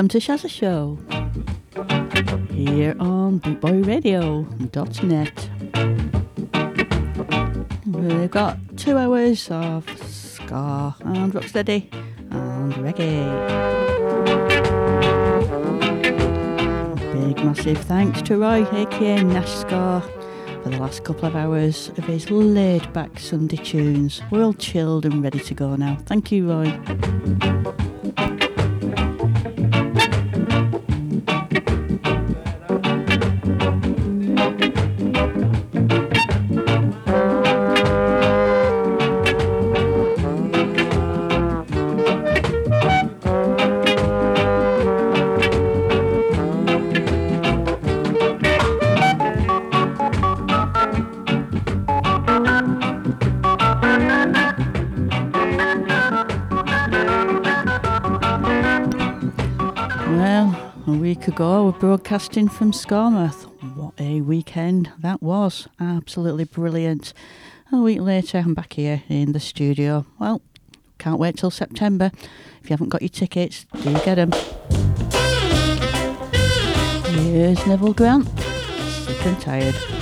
welcome to Shazza Show here on BootboyRadio.net. We've got two hours of ska and rocksteady and reggae. Big massive thanks to Roy, aka Nash Scar, for the last couple of hours of his laid back Sunday tunes. We're all chilled and ready to go now. Thank you, Roy. We're broadcasting from Skamouth. What a weekend that was! Absolutely brilliant. A week later, I'm back here in the studio. Well, can't wait till September. If you haven't got your tickets, do get them. Here's Neville Grant, sick and tired.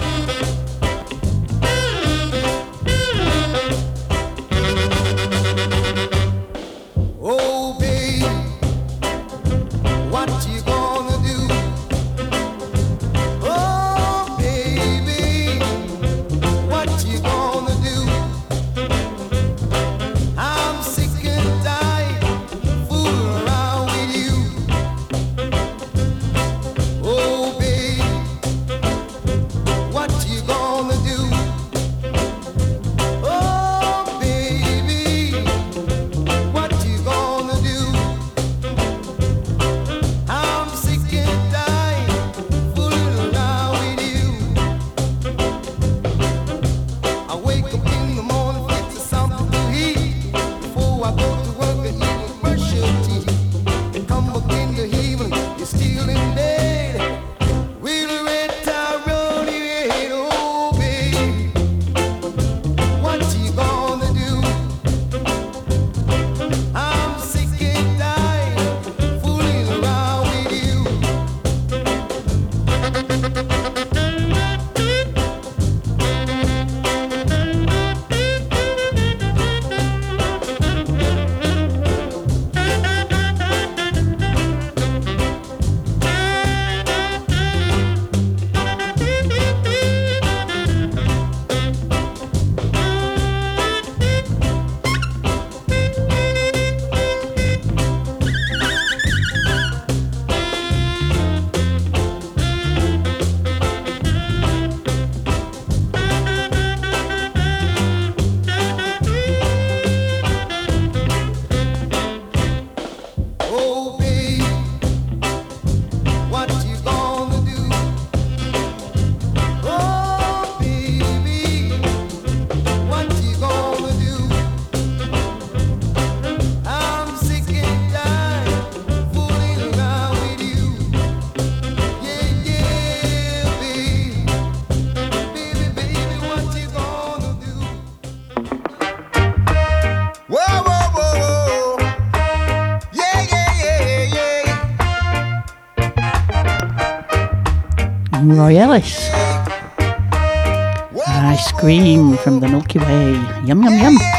Roy Ellis. I scream from the Milky Way. Yum, yum, yum.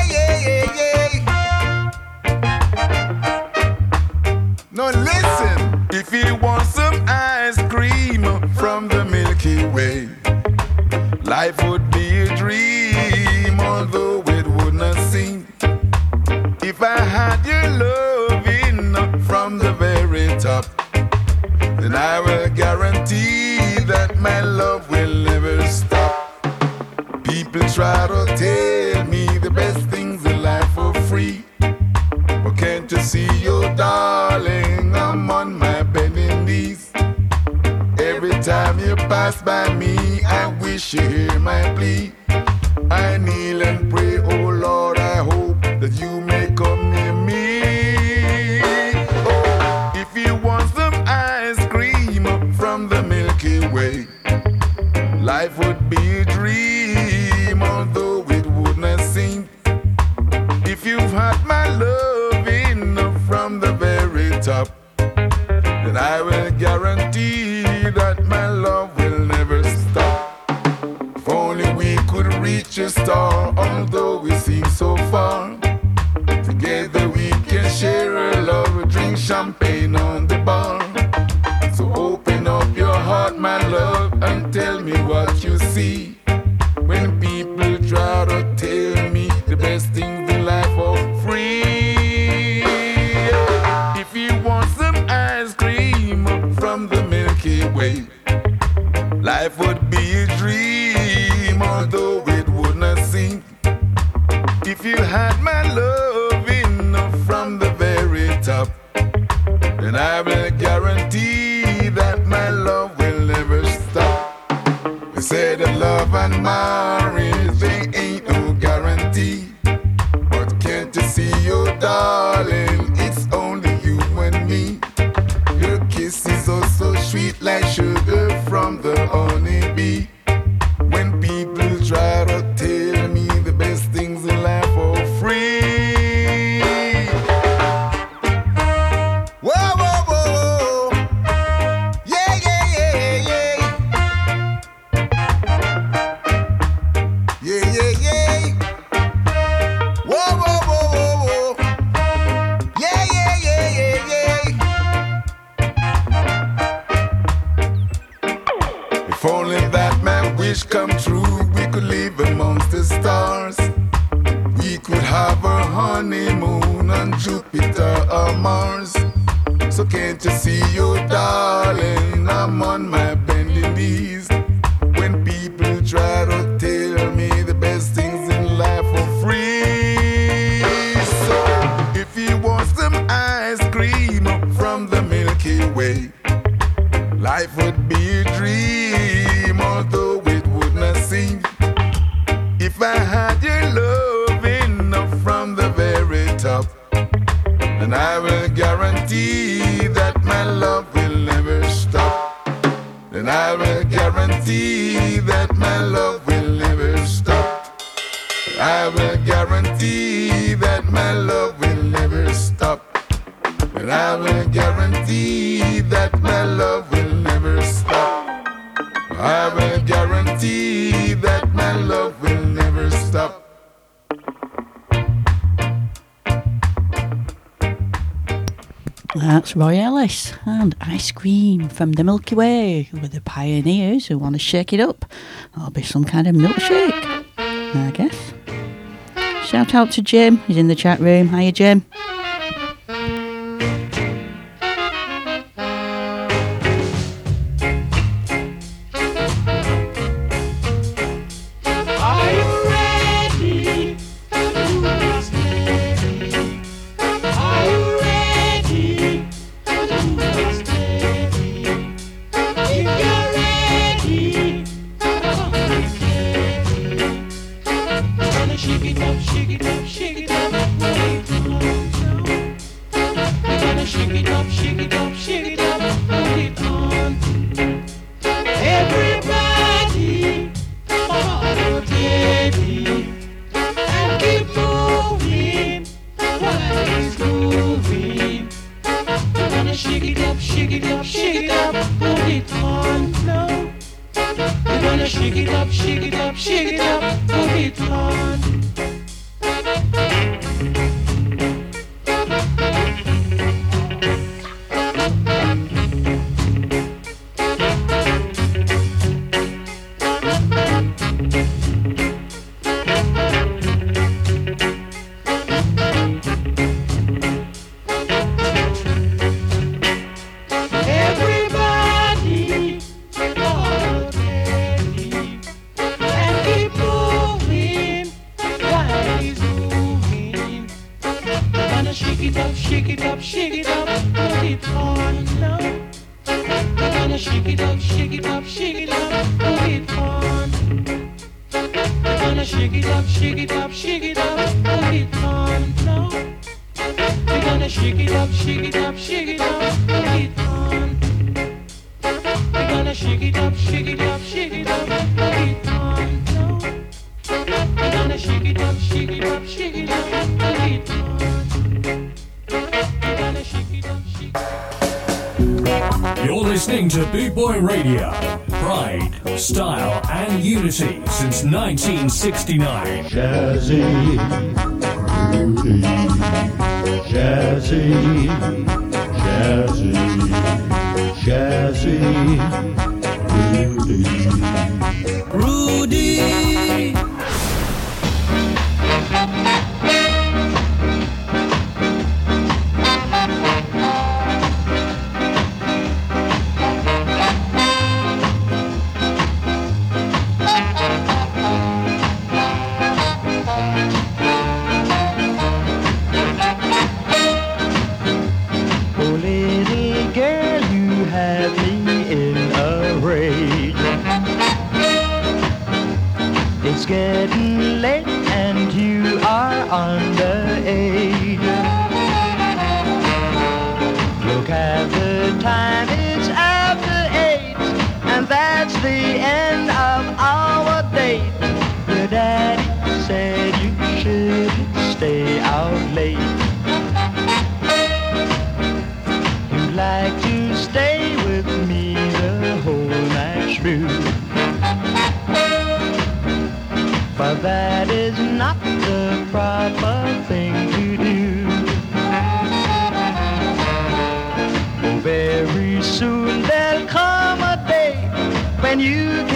guarantee that my love will never stop. I will guarantee that my love will never stop. And I will guarantee. That's Roy Ellis and Ice Cream from the Milky Way with the pioneers who want to shake it up. That'll be some kind of milkshake, I guess. Shout out to Jim, he's in the chat room. Hiya, Jim. 69. that is not the proper thing to do. Oh, very soon there'll come a day when you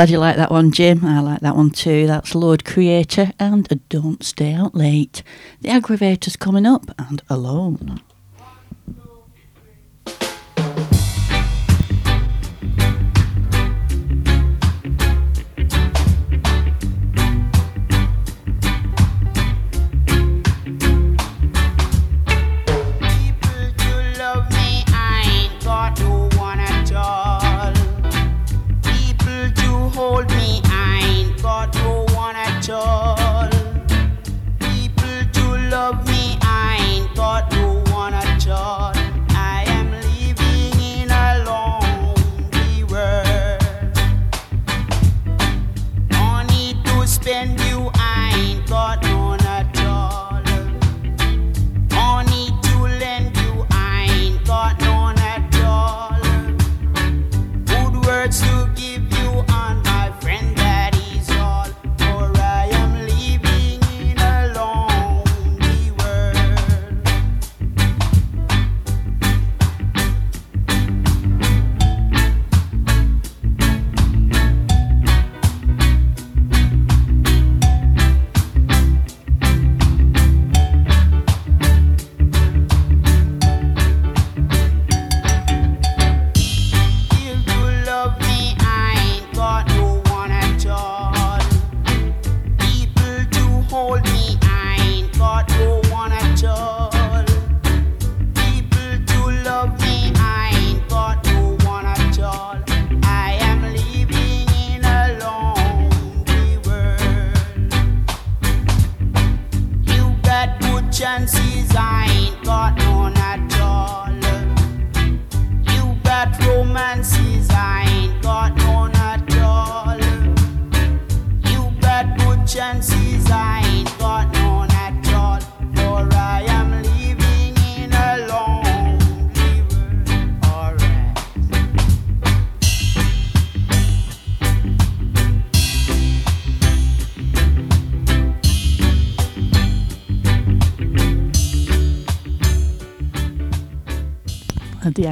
Glad you like that one, Jim. I like that one too. That's Lord Creator and Don't Stay Out Late. The Aggrovators coming up and alone.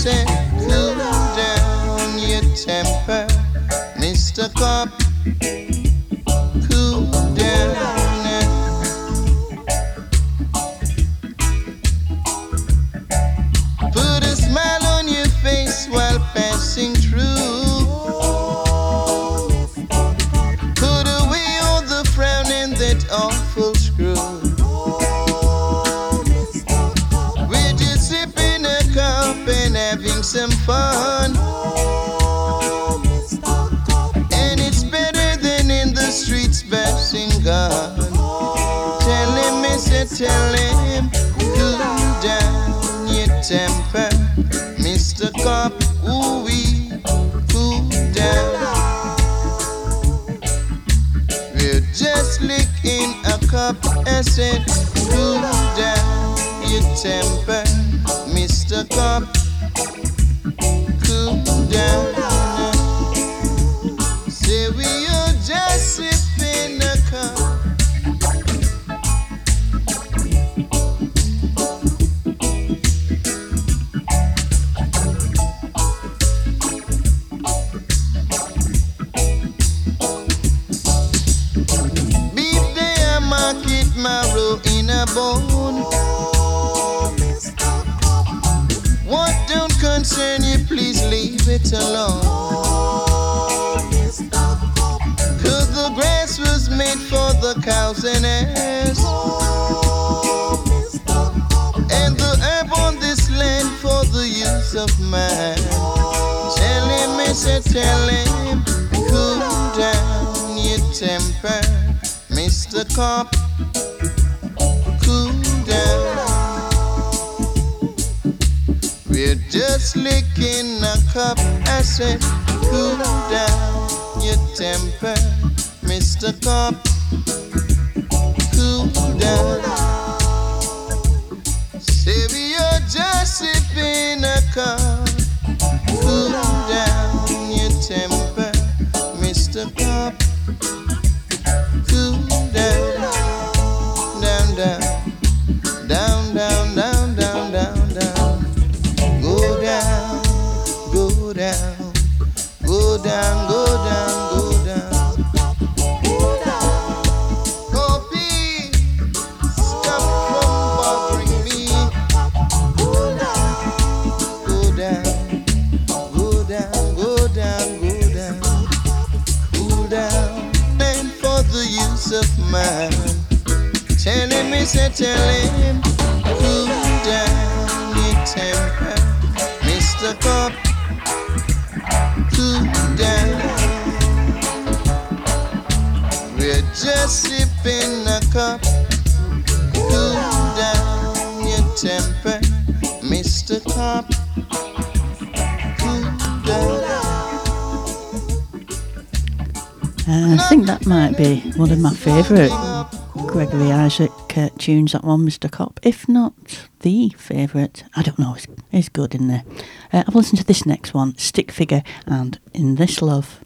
said, cool down your temper, Mr. Cop. temper, Mr. Cop. one of my favourite Gregory Isaac uh, tunes, that one, Mr. Cop, if not the favourite. I don't know, it's, it's good in there. Uh, I've listened to this next one, Stick Figure, and In This Love.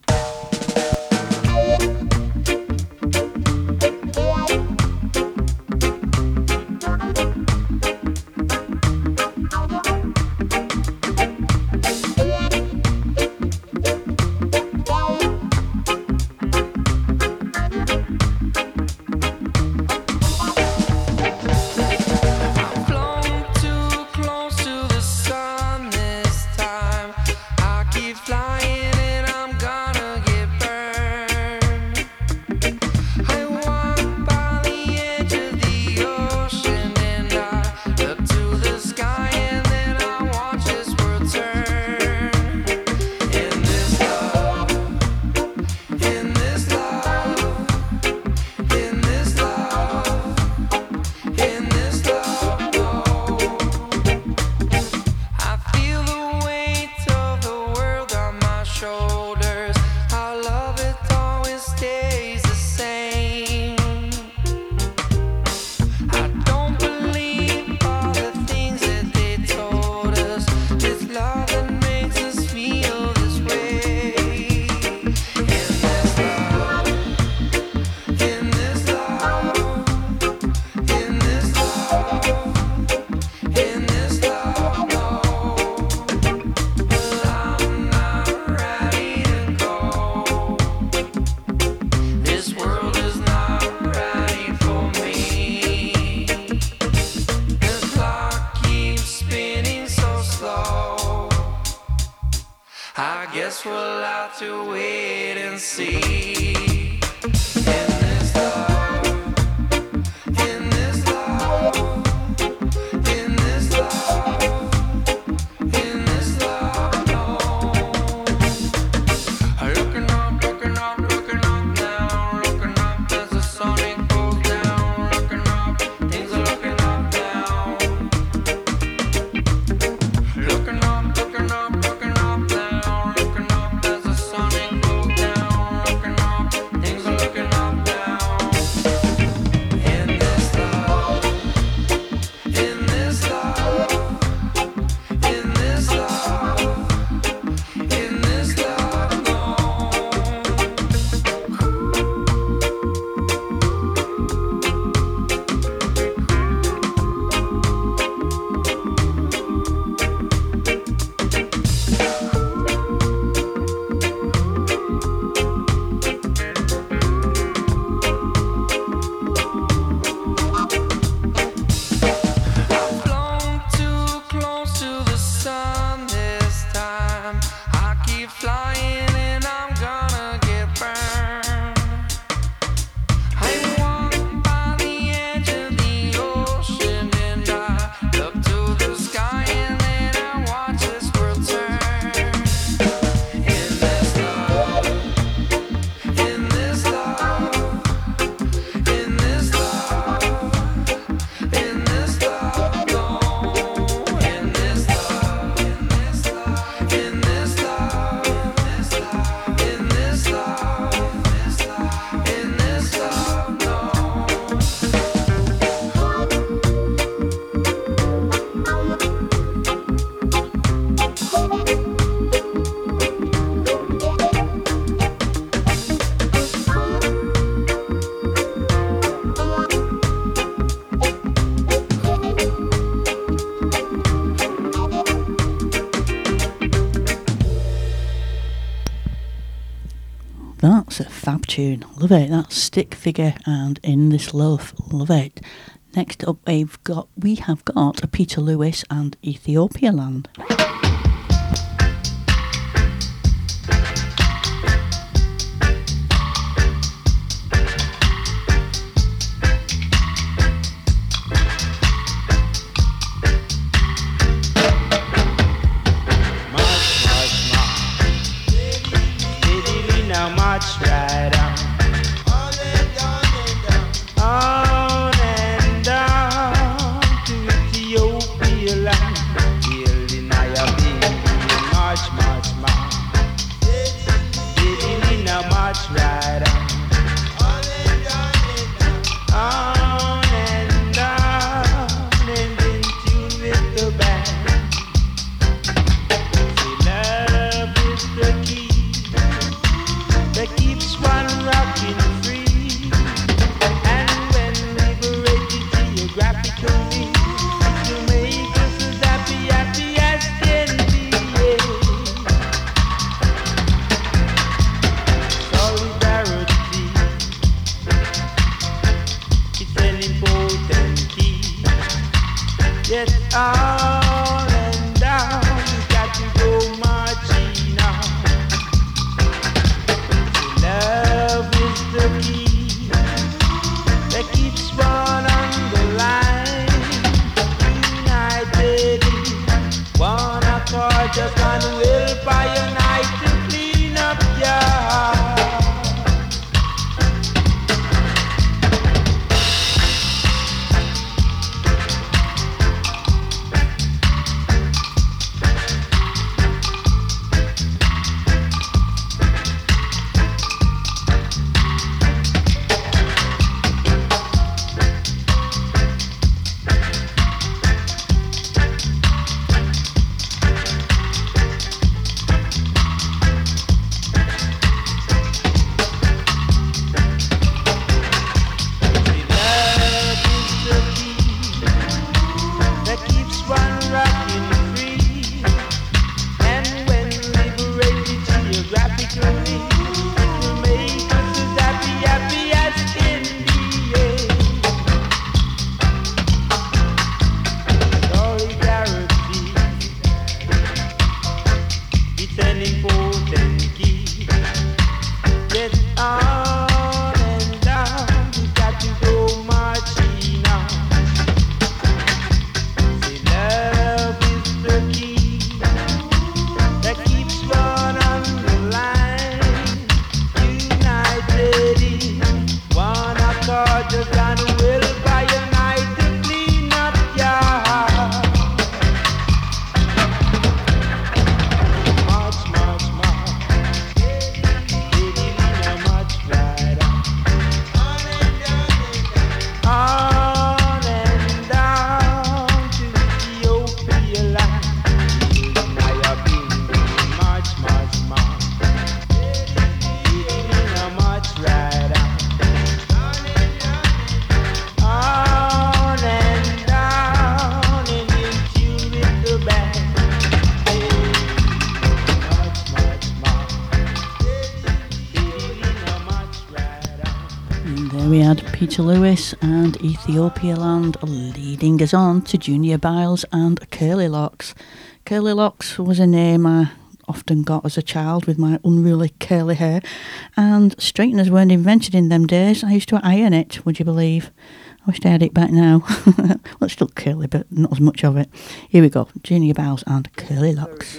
tune. Love it. That stick figure and in this loaf. Love it. Next up, we've got we have got Peter Lewis and Ethiopia Land. Lewis and Ethiopia Land leading us on to Junior Byles and Curly Locks. Curly Locks was a name I often got as a child with my unruly curly hair, and straighteners weren't invented in them days. I used to iron it, would you believe? I wish I had it back now. well, it's still curly, but not as much of it. Here we go Junior Byles and Curly Locks.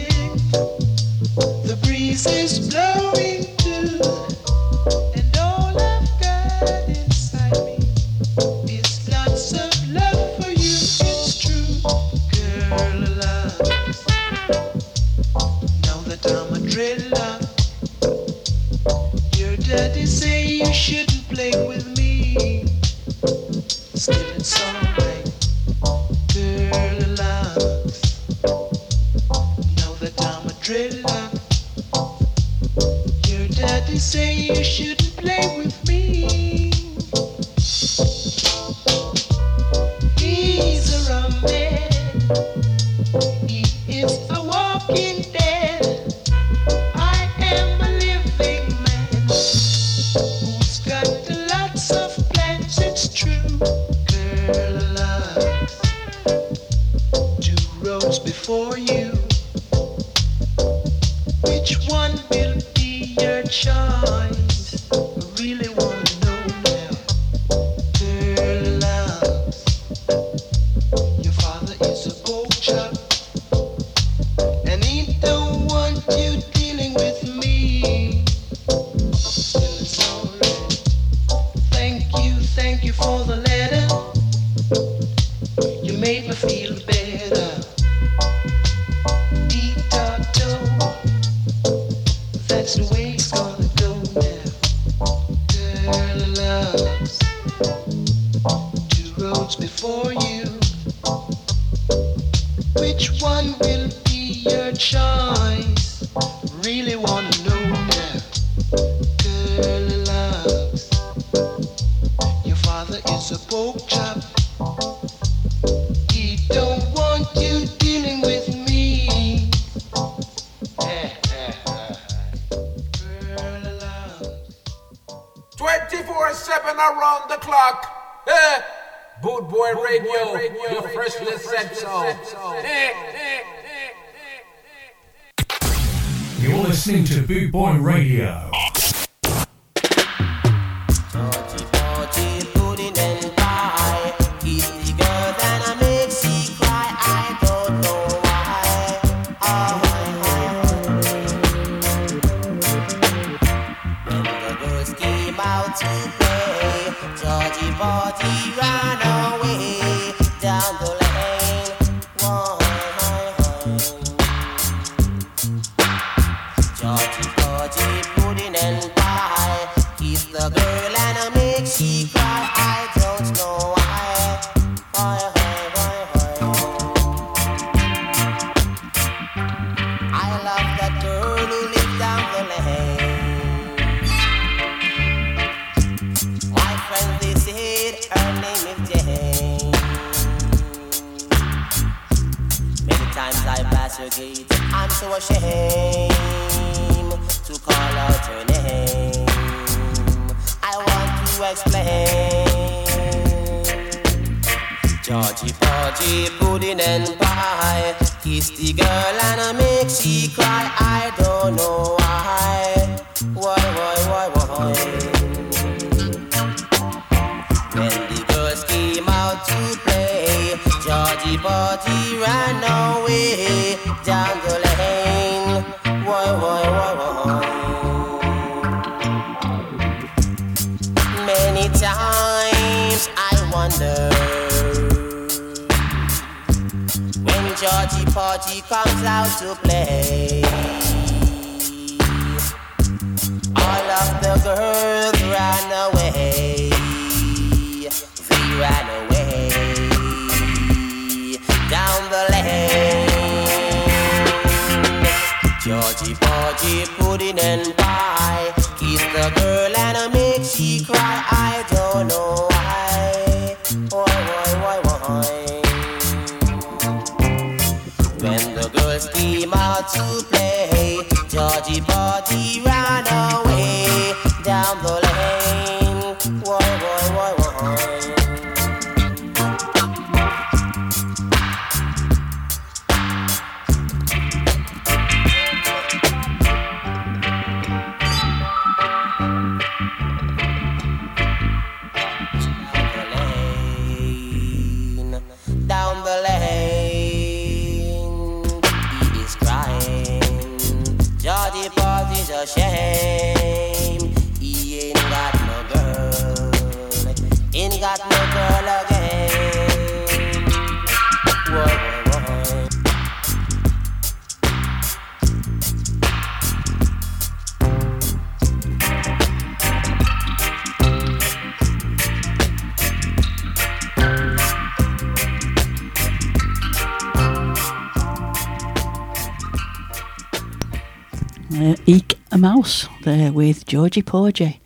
there with Georgie Porgy.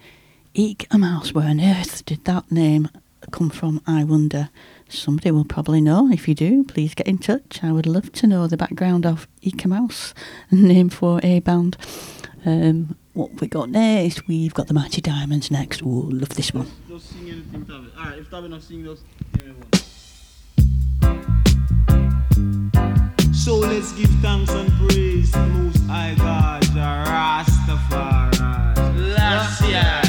Eek-A-Mouse, where on earth did that name come from, I wonder? Somebody will probably know. If you do, please get in touch. I would love to know the background of Eek-A-Mouse, name for a band. Um, what we got next? We've got the Mighty Diamonds next. Oh, love this one. So let's give thanks and praise to Most High God, Rastafari gracias.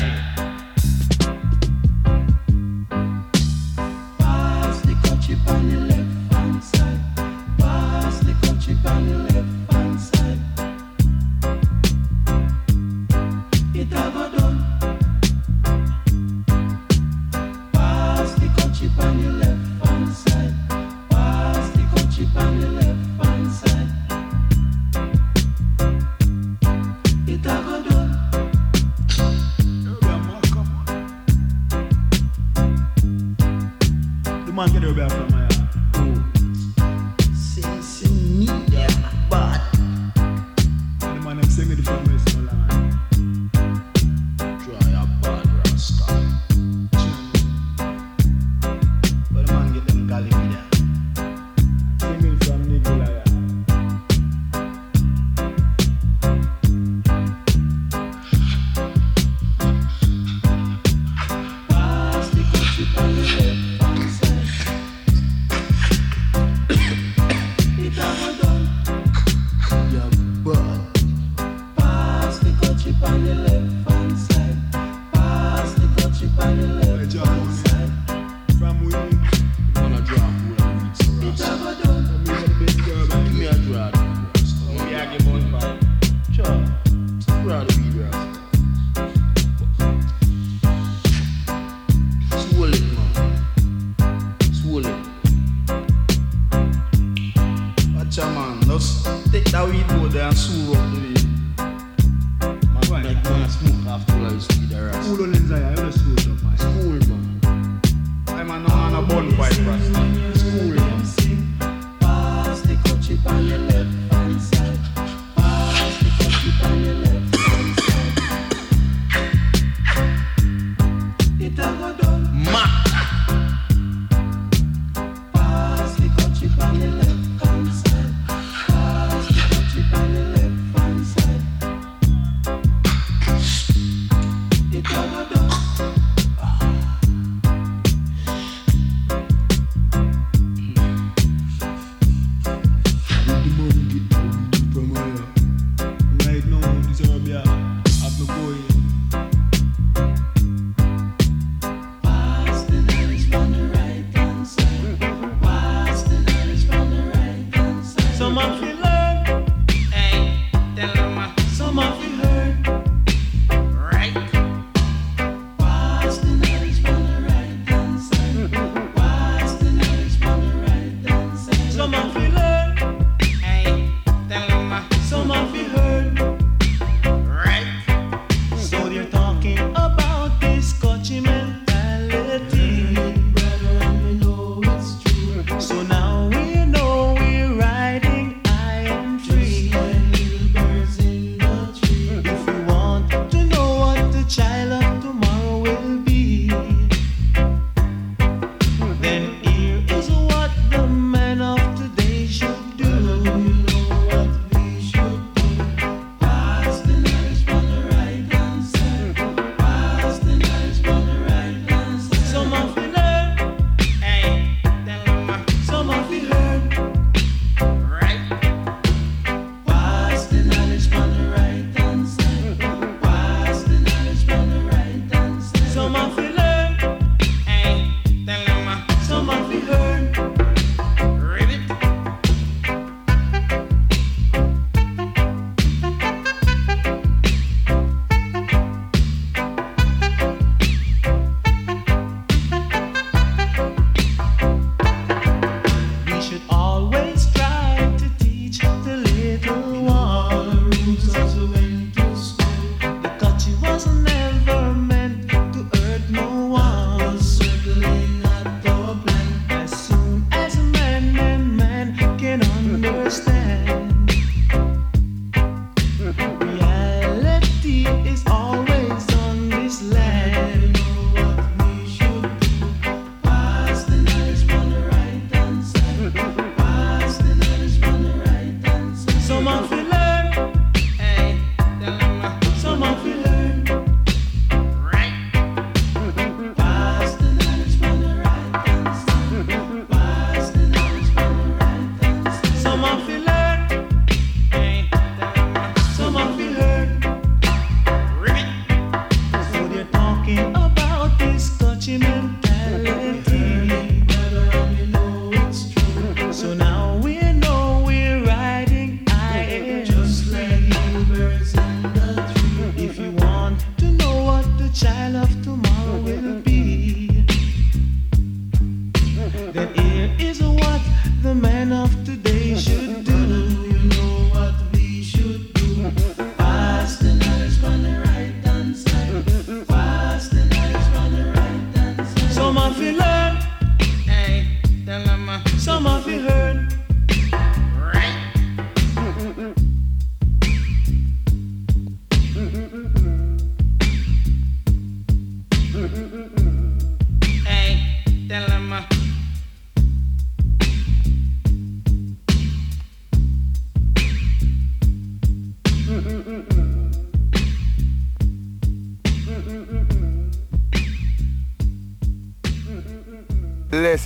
Come on, get her back.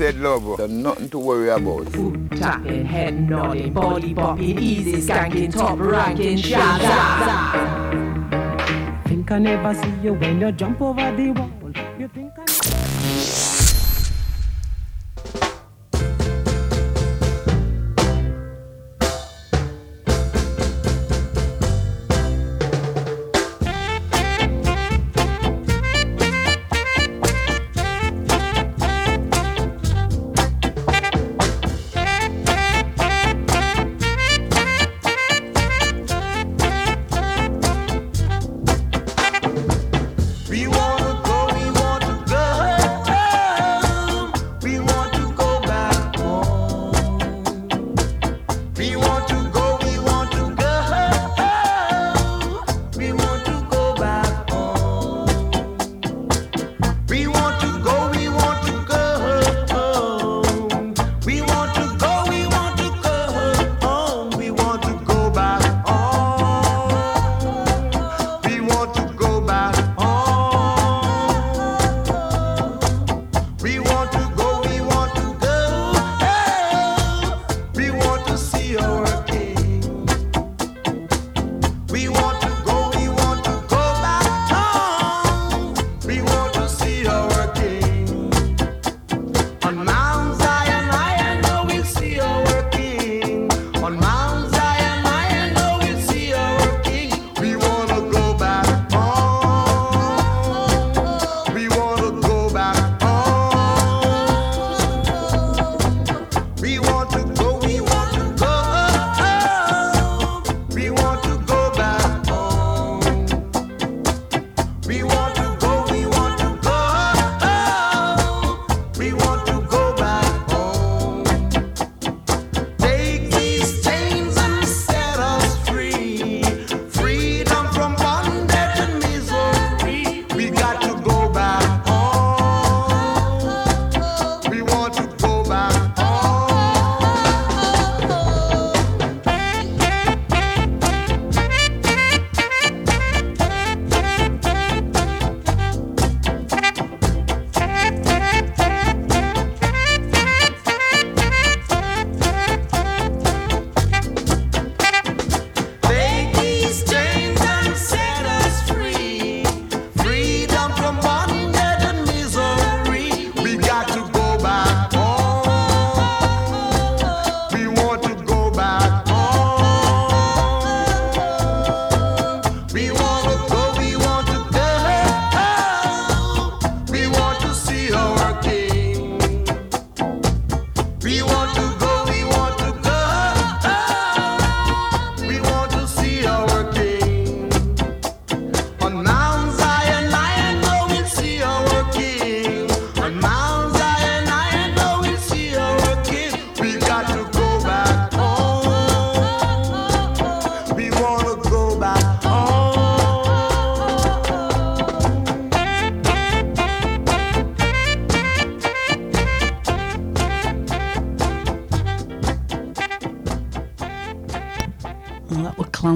said love. Nothing to worry about. Boot tapping, head nodding, body bopping, easy skanking, top ranking, shout out. Think I never see you when you jump over the wall. You think I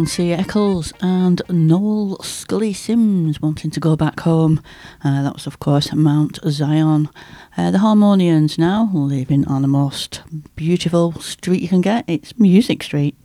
Lancia Eccles and Noel Scully Simms wanting to go back home. Uh, that was, of course, Mount Zion. Uh, the Harmonians now living on the most beautiful street you can get. It's Music Street.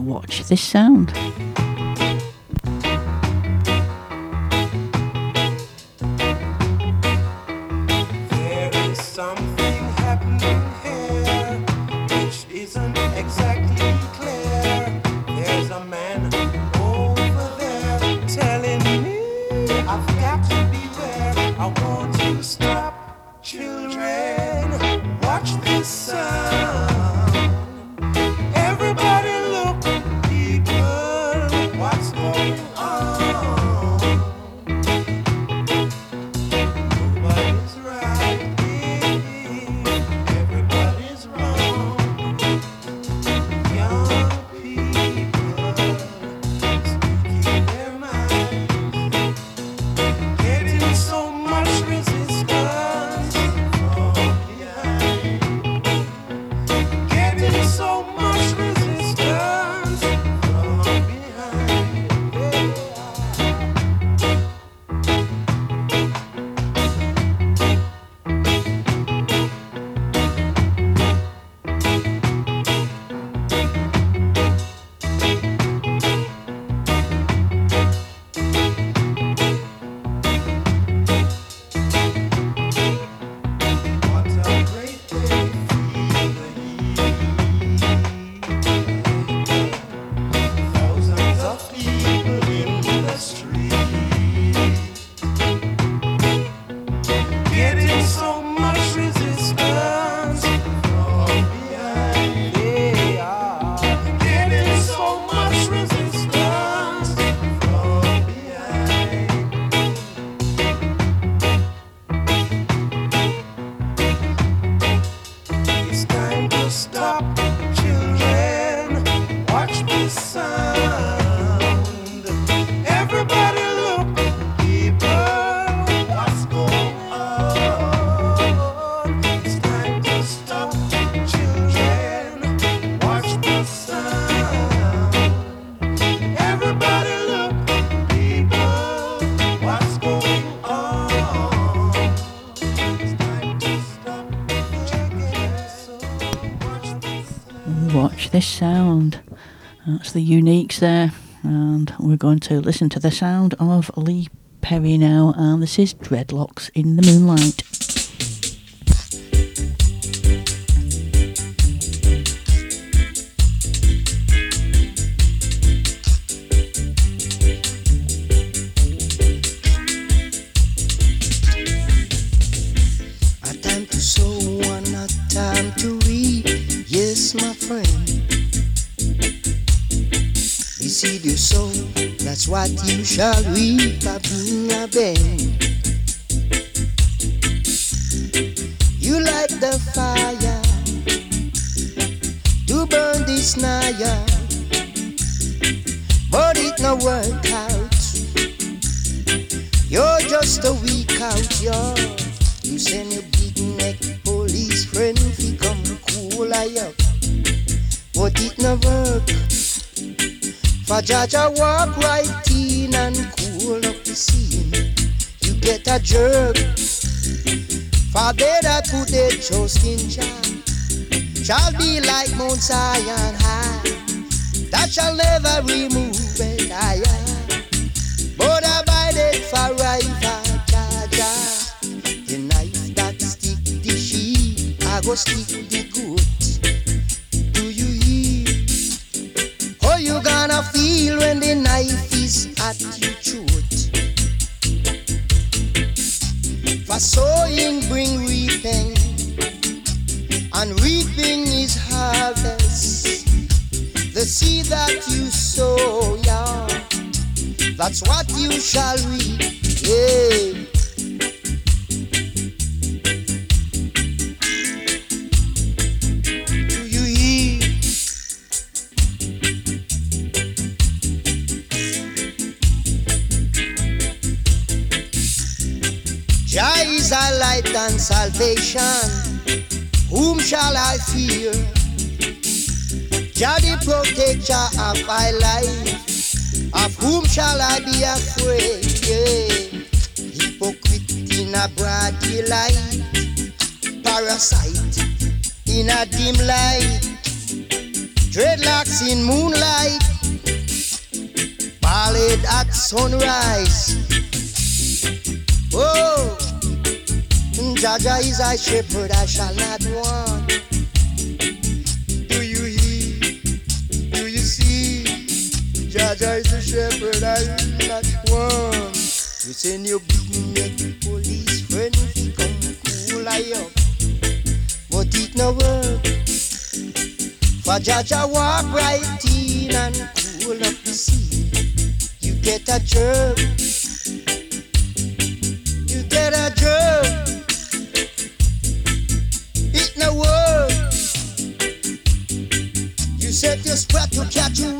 With Watch The Uniques there. And we're going to listen to the sound of Lee Perry now. And this is Dreadlocks in the Moonlight. What you shall reap. I bring a bend. You light the fire to burn this naya, but it no work out. You're just a weak out, you're. You send your big neck police friend fi come cool I up, but it no work. For Jaja walk right in and cool up the scene. You get a jerk. For they that put their trust in shall be like Mount Zion high. That shall never remove it higher, but abided forever. Jah. The knife that stick the sheep, I go stick the goat. You gonna feel when the knife is at your throat? For sowing bring reaping, and reaping is harvest. The seed that you sow, yeah, that's what you shall reap. Yeah. Is our light and salvation. Whom shall I fear? Jah the protector of my life. Of whom shall I be afraid? Yeah. Hypocrite in a broad daylight, parasite in a dim light. dreadlocks in moonlight, ballad at sunrise. Oh, Jaja is a shepherd, I shall not want. Do you hear? Do you see? Jaja is a shepherd, I will not want. You send your make the police friends come cool I up, but it no work. For Jaja walk right in and cool up the sea. You get a jerk. You get a jerk. You set your spot to catch a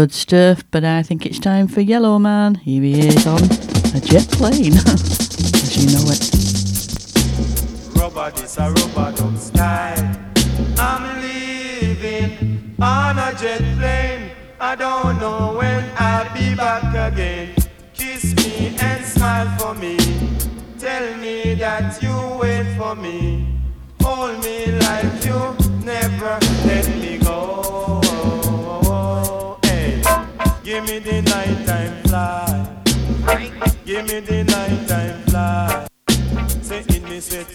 Good stuff, but I think it's time for Yellowman. Here he is on a jet plane, as you know it. Rubber this a rubber dub style. I'm leaving on a jet plane. I don't know when I'll be back again. Kiss me and smile for me. Tell me that you wait for me. Hold me like you never let me give me the nighttime fly. Give me the nighttime fly. Say in me sweat,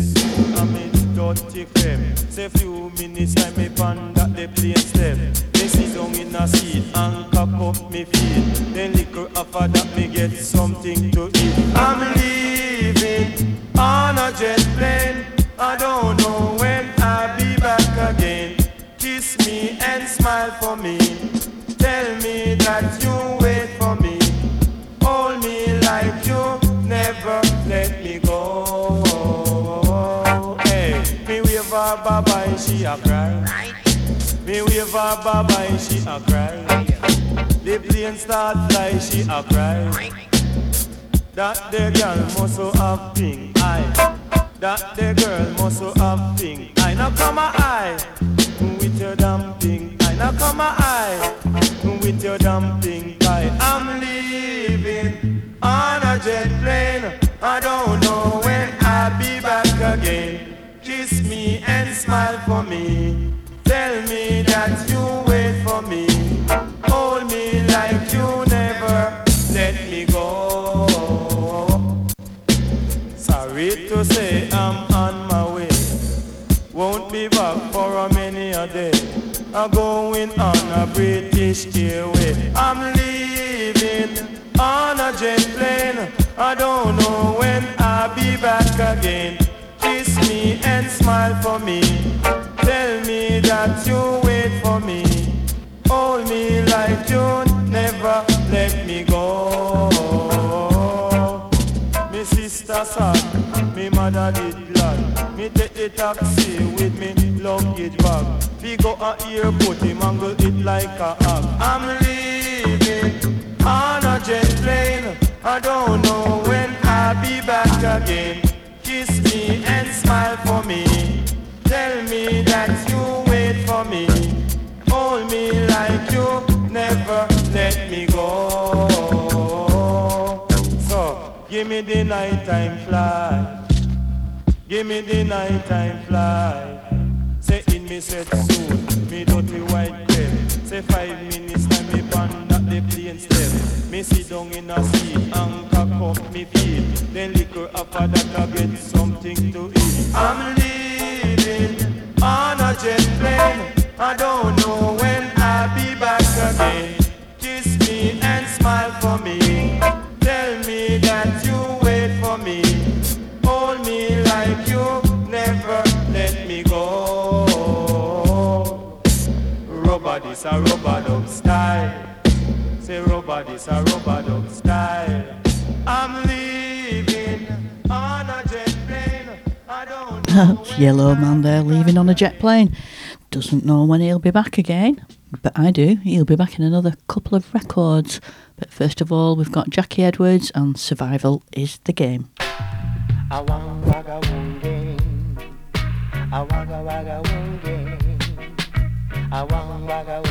I'm in dirty cream. Say few minutes time me pan that the plane step. Me sit down in a seat and cock up me feet. Then liquor after that me get something to eat. I'm leaving on a jet plane. I don't know when I'll be back again. Kiss me and smile for me. That you wait for me. Hold me like you never let me go. Hey, me wave her bye bye, she a cry. Me wave her bye bye, she a cry. The plane start fly, she a cry. That the girl must so have pink eye. That the girl must so have pink eye. Now come a eye with your damn pink. Now come my eye with your damn pink eye. I'm leaving on a jet plane. I don't know when I'll be back again. Kiss me and smile for me. I'm going on a British Airway. I'm leaving on a jet plane. I don't know when I'll be back again. Kiss me and smile for me. Tell me that you wait for me. Hold me like you never let me go. Me sister sad, me mother did glad. Me take the taxi with me luggage bag. Go a airport, he mangle it like a hog. I'm leaving on a jet plane. I don't know when I'll be back again. Kiss me and smile for me. Tell me that you wait for me. Hold me like you never let me go. So, give me the nighttime fly. Give me the nighttime fly. Me set soon, me dirty white bed. Say five minutes time me band at the plane step. Me sit down in a seat and cock up me feet. Then liquor after that I get something to eat. I'm leaving on a jet plane. I don't know when this a rubber dub style. Say rubber this a rubber dub style. I'm leaving on a jet plane. I don't That's Yellowman there leaving on a jet plane. Doesn't know when he'll be back again, but I do. He'll be back in another couple of records. But first of all, we've got Jackie Edwards and Survival is the Game. I wang wagga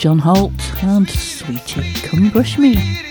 John Holt and Sweetie, come brush me.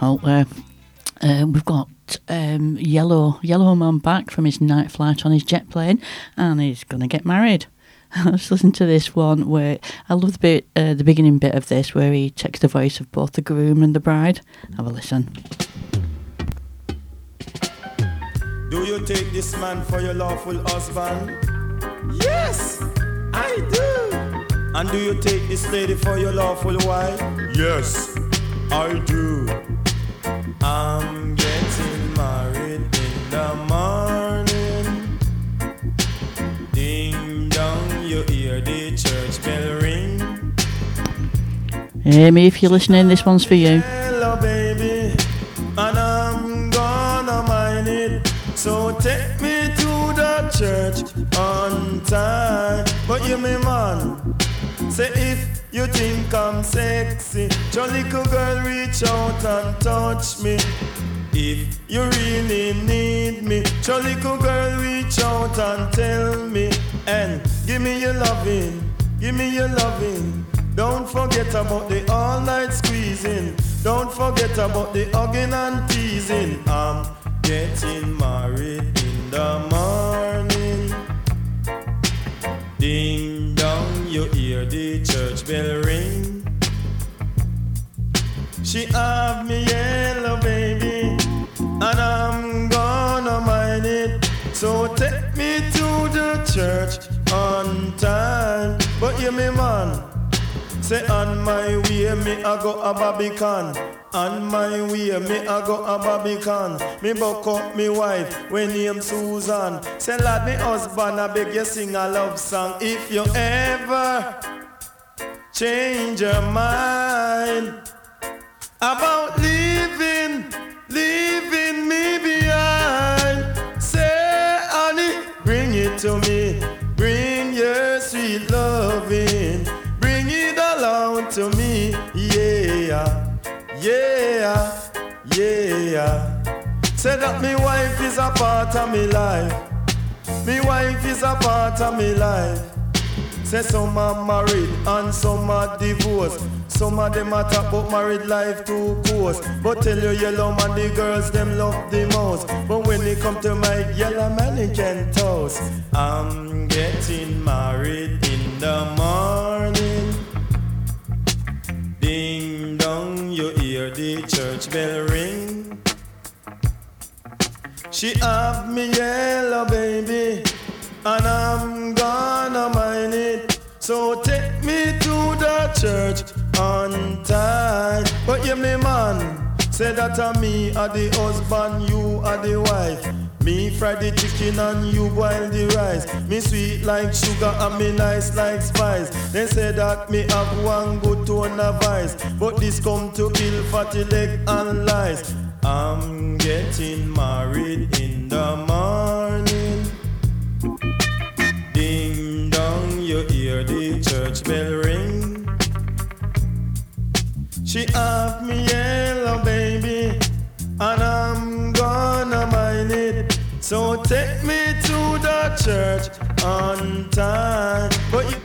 Holt there. Uh, we've got um, Yellow Yellowman back from his night flight on his jet plane, and he's to get married. Let's listen to this one where I love the bit, uh, the beginning bit of this where he takes the voice of both the groom and the bride. Have a listen. Do you take this man for your lawful husband? Yes, I do. And do you take this lady for your lawful wife? Yes, I do. I'm getting married in the morning. Ding dong, you hear the church bell ring. Amy, if you're listening, this one's for you. Hello, baby, and I'm gonna mind it. So take me to the church on time. But you, me man, say sexy, your little girl reach out and touch me. If you really need me, your little girl reach out and tell me. And give me your loving, give me your loving. Don't forget about the all night squeezing. Don't forget about the hugging and teasing. I'm getting married in the morning. Ding dong, you hear the church bell ring. She have me yellow baby, and I'm gonna mind it. So take me to the church on time. But you me man, say on my way me I go a Barbican. On my way me I go a Barbican. Me buck up me wife when name Susan. Say lad me husband I beg you sing a love song. If you ever change your mind about leaving, leaving me behind. Say, honey, bring it to me. Bring your sweet loving. Bring it along to me. Yeah, yeah, yeah. Say that me wife is a part of me life. Me wife is a part of me life. Say some are married and some are divorced. Some of them a talk about married life too course. But tell you yellow man the girls them love the most. But when it come to my yellow man he can toast. I'm getting married in the morning. Ding dong, you hear the church bell ring. She have me yellow baby, and I'm gonna mind it. So take me to the church on time. But you me man, say that uh, a me are the husband, you are the wife. Me fry the chicken and you boil the rice. Me sweet like sugar and me nice like spice. They say that me have one good tone of vice. But this come to kill fatty leg and lies. I'm getting married in the morning. Ding dong, you hear the church bell ring. She have me yellow baby, and I'm gonna mind it. So take me to the church on time. But you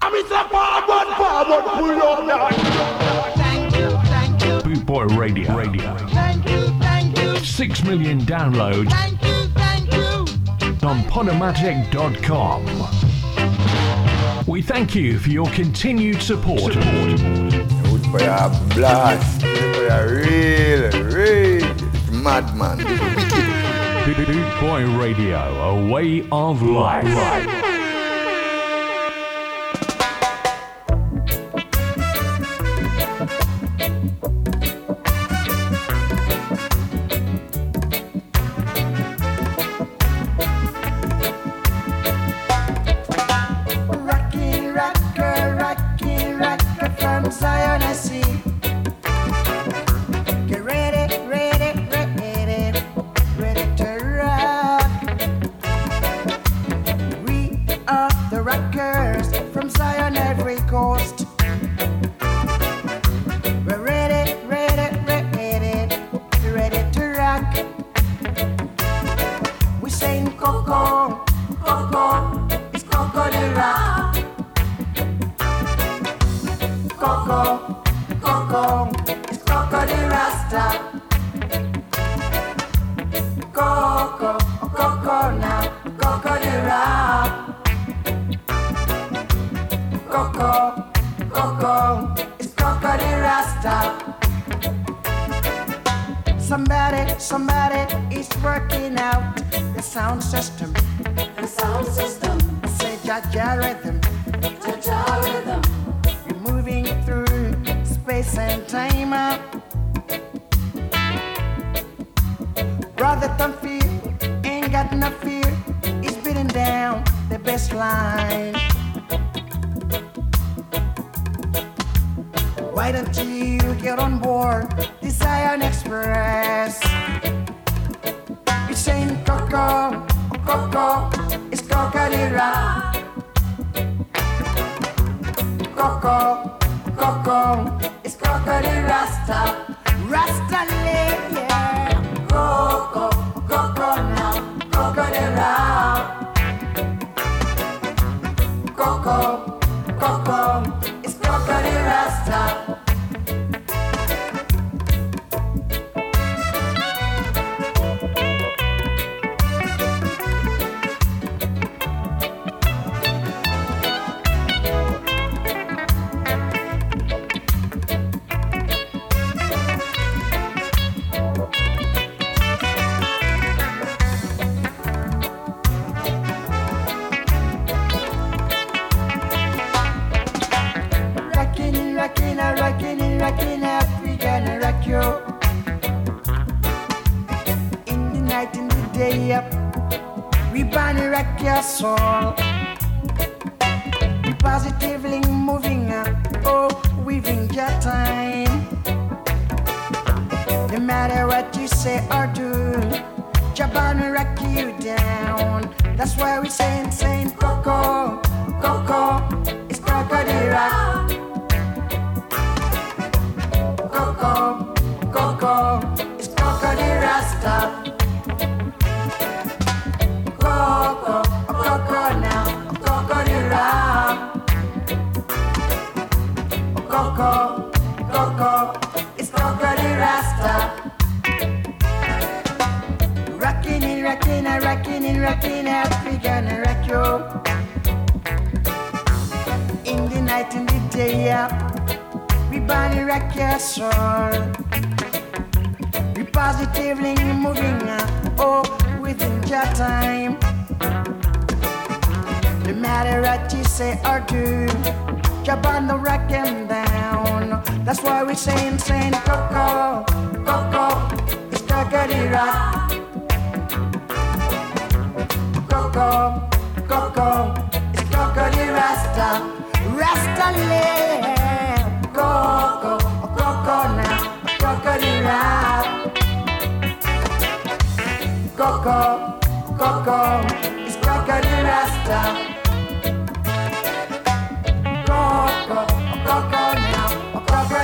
I'm in the forward, forward, pull up now. Thank you, thank you, Boot Boy Radio. Radio. Thank you, thank you, Six million downloads thank you, thank you. on Podomatic.com. We thank you for your continued support. Good for your blast. Good for your real, real madman. Boot Boy Radio, a way of life. That's why we sing, sing, Coco, Coco, it's Cocody Rock. Coco, Coco, it's Cocody Rasta, Rasta Lamb. Coco, Coco now, Cocody Rock. Coco, Coco, it's Cocody Rasta.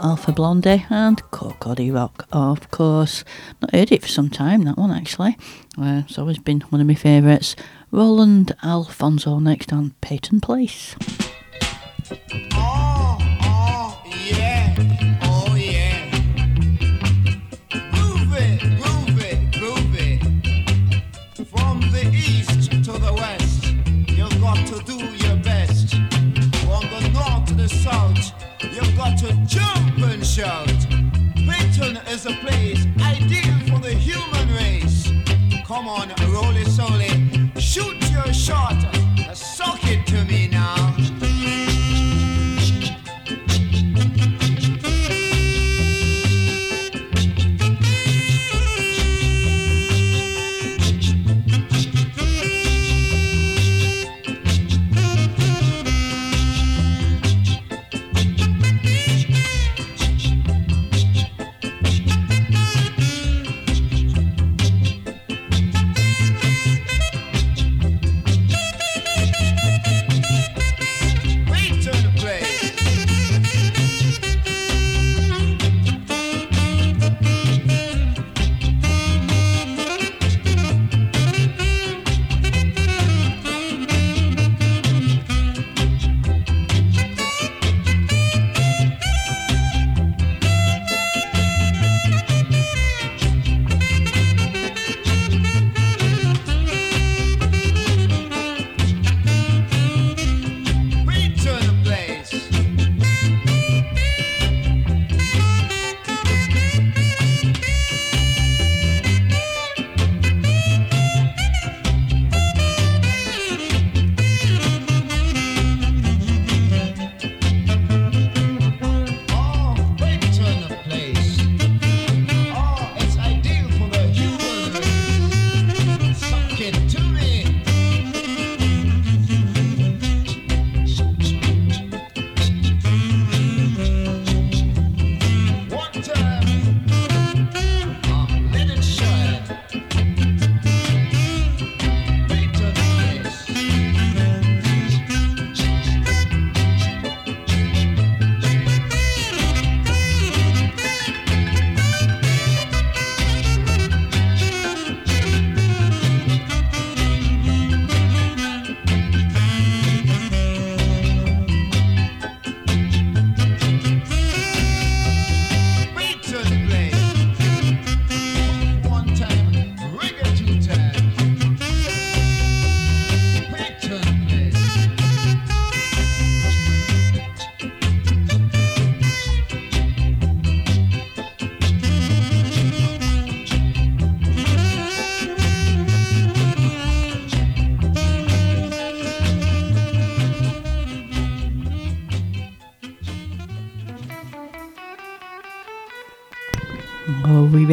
Alpha Blondy and Cocody Rock, of course. Not heard it for some time, that one actually. Uh, it's always been one of my favourites. Roland Alphonso next on Peyton Place. is a place ideal for the human race. Come on, roll it, solely, shoot your shot.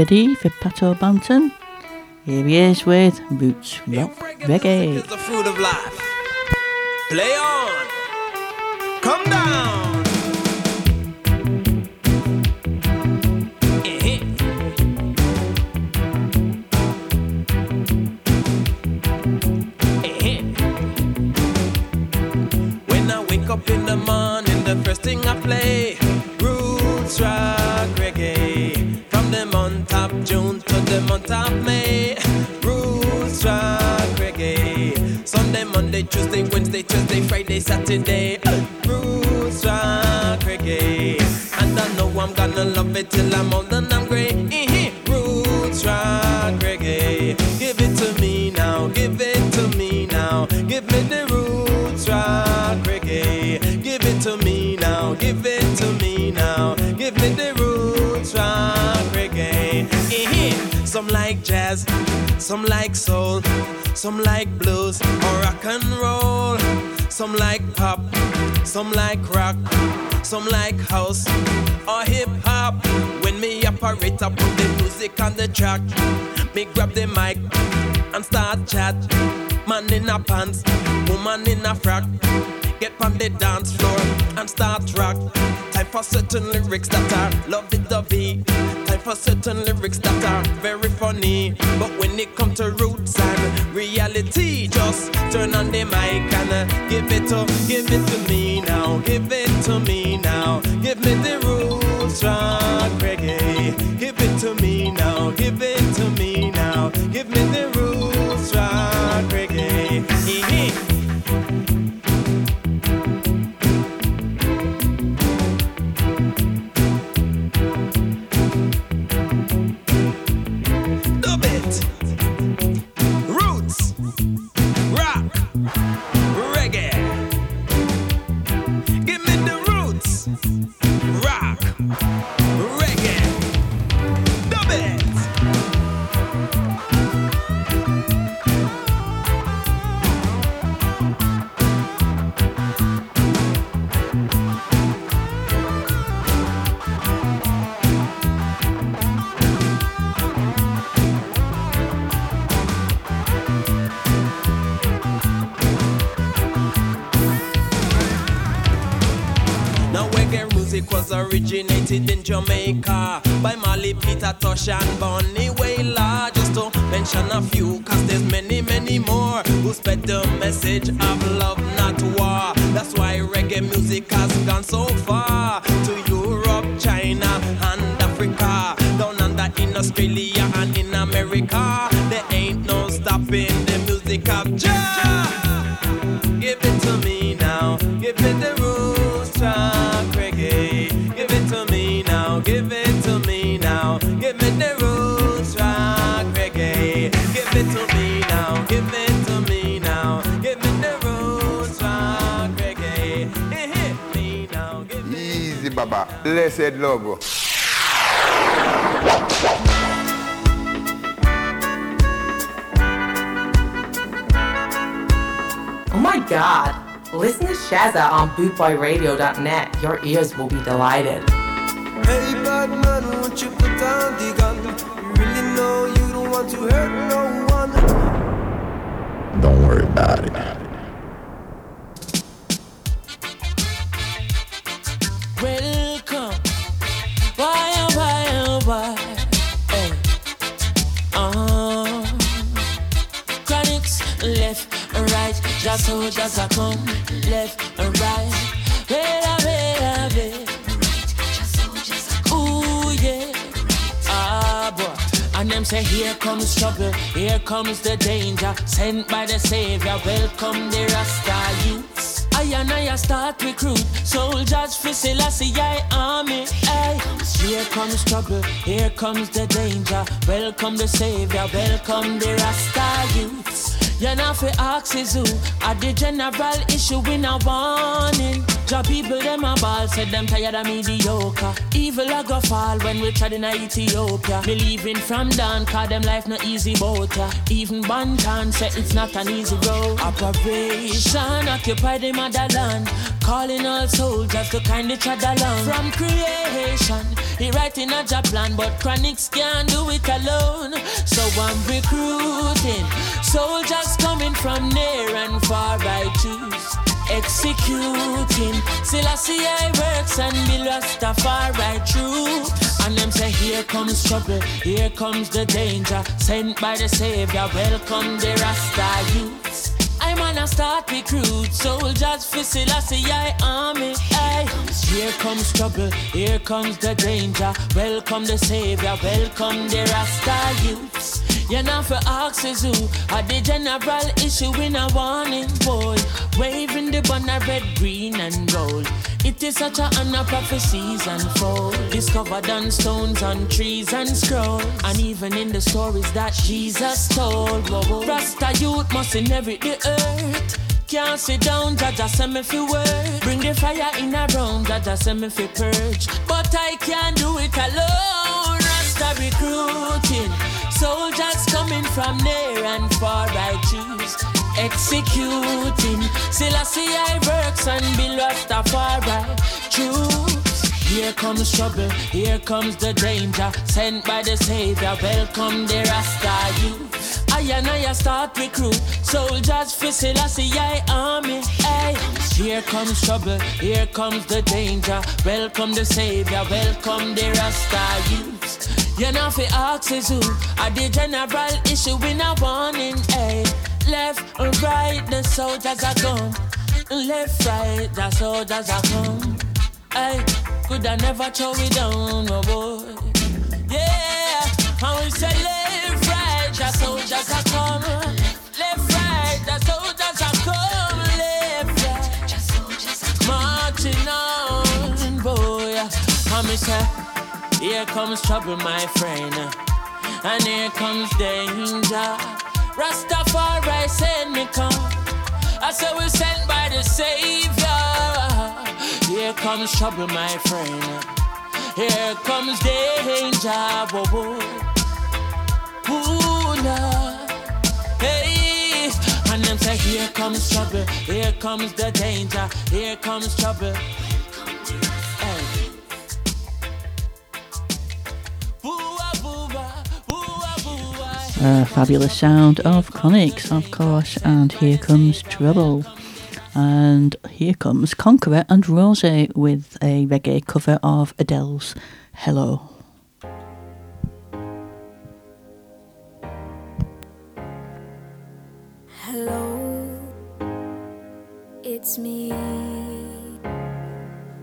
For Pato Banton? Here he is with Roots Rock Reggae. the fruit of life. Play on. Saturday, roots rock reggae. And I know I'm gonna love it till I'm old and I'm gray. Eh-heh. Roots rock reggae. Give it to me now, give it to me now, give me the roots rock reggae. Give it to me now, give it to me now, give me the roots rock reggae. Mm-hmm. Some like jazz, some like soul, some like blues or rock and roll. Some like pop, some like rock, some like house or hip hop. When me operate, I put the music on the track. Me grab the mic and start chat. Man in a pants, woman in a frock. Get on the dance floor and start rock. Time for certain lyrics that are lovey-dovey. Time for certain lyrics that are very funny. But when it comes to roots just turn on the mic and uh, give it to, give it to me now. Give it in Jamaica by Marley, Peter Tosh and Bonnie Blessed love. Oh my god! Listen to Shazza on bootboyradio.net. Your ears will be delighted. Hey, bad man, won't you put down the gun? You really know you don't want to hurt no one. Don't worry about it. Comes trouble, here comes the danger. Sent by the Savior, welcome the Rasta youths. I and I start recruit soldiers for Selassie I army. Ay. Here comes trouble, here comes the danger. Welcome the Savior, welcome the Rasta youths. You're not for axes who at the general issue in a warning. Job people them a ball said them tired of mediocre. Evil a go fall when we tried in Ethiopia. Me leaving from down cause them life no easy boat ya. Even Banton said it's not an easy road. Operation occupy the motherland. Calling all soldiers to kindly tread along. From creation, He writing a job plan, but Chronixx can't do it alone. So I'm recruiting soldiers coming from near and far. I choose executing. Selassie I works and be Rastafari true. And them say, Here comes trouble, here comes the danger. Sent by the Savior, welcome the Rasta youths. I'm on a start recruit soldiers for Selassie I army. Here comes trouble, here comes the danger. Welcome the Savior, welcome the Rasta youths. You're not for axes who are the general issue in a warning boy. Waving the banner red, green, and gold. It is such a honor prophecies unfold. Discovered on stones, on trees, and scrolls. And even in the stories that Jesus told. Rasta youth must inherit the earth. Can't sit down, Jaja send me fi work. Bring the fire in a room, Jaja send me fi purge. But I can't do it alone. Rasta recruiting. Soldiers coming from near and far, I choose executing. Selassie I works and be Rastafari choose. Here comes trouble, here comes the danger. Sent by the Savior, welcome the Rasta youth. I and I start recruit soldiers for Selassie I army. Hey, here comes trouble, here comes the danger. Welcome the Savior, welcome the Rasta youth. You know fi axes who are the general issue in a warning. Hey, left and right the soldiers are gone. Left right the soldiers are come. I could I never throw it down, no boy. Yeah, and we say left right the soldiers are come. Left right the soldiers are come. Left right the soldiers are marching on, boy. And me say. Here comes trouble, my friend, and here comes danger. Rastafari send me come. I said we're sent by the Savior. Here comes trouble, my friend. Here comes danger. Whoa, whoa. Ooh, nah. Hey, and them say here comes trouble. Here comes the danger. Here comes trouble. Fabulous sound of Chronixx, of course, and here comes Trouble. And here comes Conkarah and Rose with a reggae cover of Adele's Hello. Hello, it's me.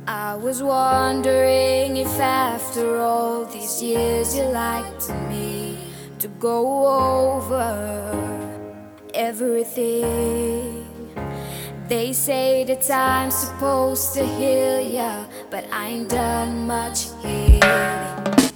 I was wondering if after all these years you liked me to go over everything. They say that I'm supposed to heal ya, but I ain't done much healing.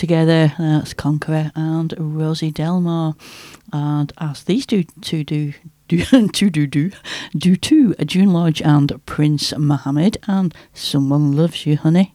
together. That's Conkarah and Rosie Delmar. And as these two, two do do to do do do to June Lodge and Prince Mohammed and Someone Loves You, Honey.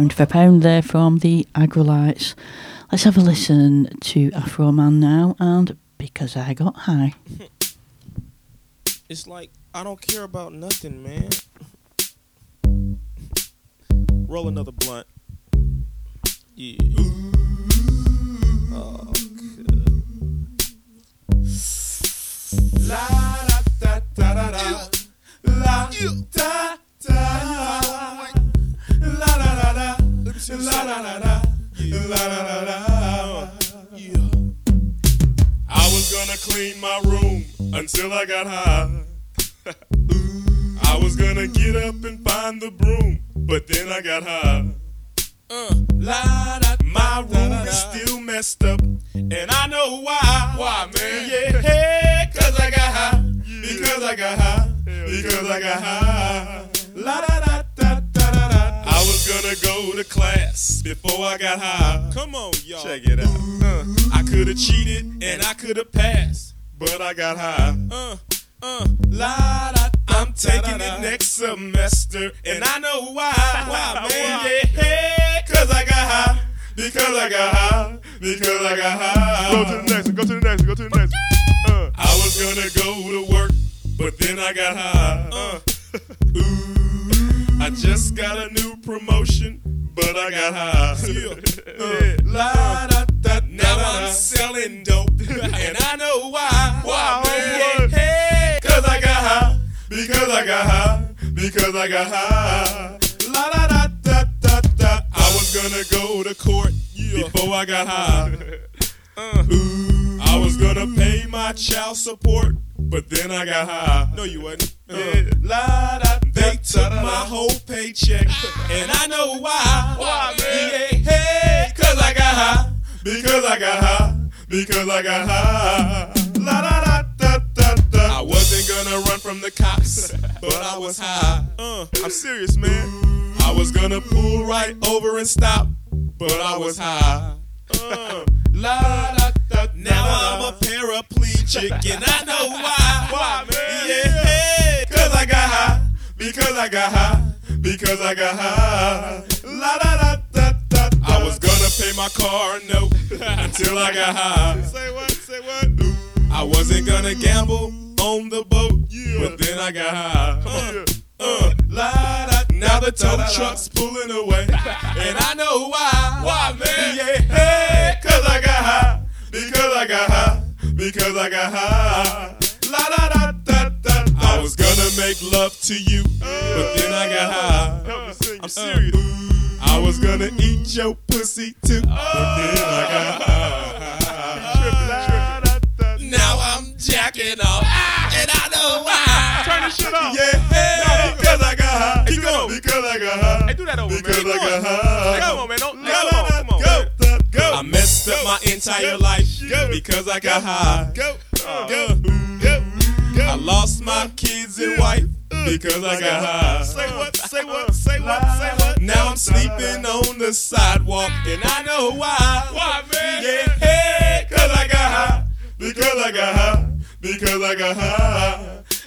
pound for pound there from the Aggrolites. Let's have a listen to Afroman now and Because I Got High. it's like I don't care about nothing, man. gonna gamble on the boat, yeah. but then I got high. Uh, uh, la, da, now the tow truck's pulling away, and I know why. Why, man? Yeah, hey, cause I got high, because I got high, because I got high. La da da da da. I was gonna make love to you, but then I got high. I'm uh, serious. I was gonna eat your pussy too, but then I got high. that shit. Yeah, yeah. No, because I got high. Keep going. Because I got high. Hey, do that over, because man. Because I got high. Come on, man. Don't, no, come no, on, no. Come on, go, man. go. I messed up my entire go, life go, because I got go, high. Go, oh. go, go, go. I lost my uh, kids and wife uh, because I got high. Say uh-huh. what? Say what? Say uh-huh. what? Say what? Now I'm sleeping on the sidewalk and I know why. Why, man? Yeah, hey, cause I got high. Because I got high. Because I got high.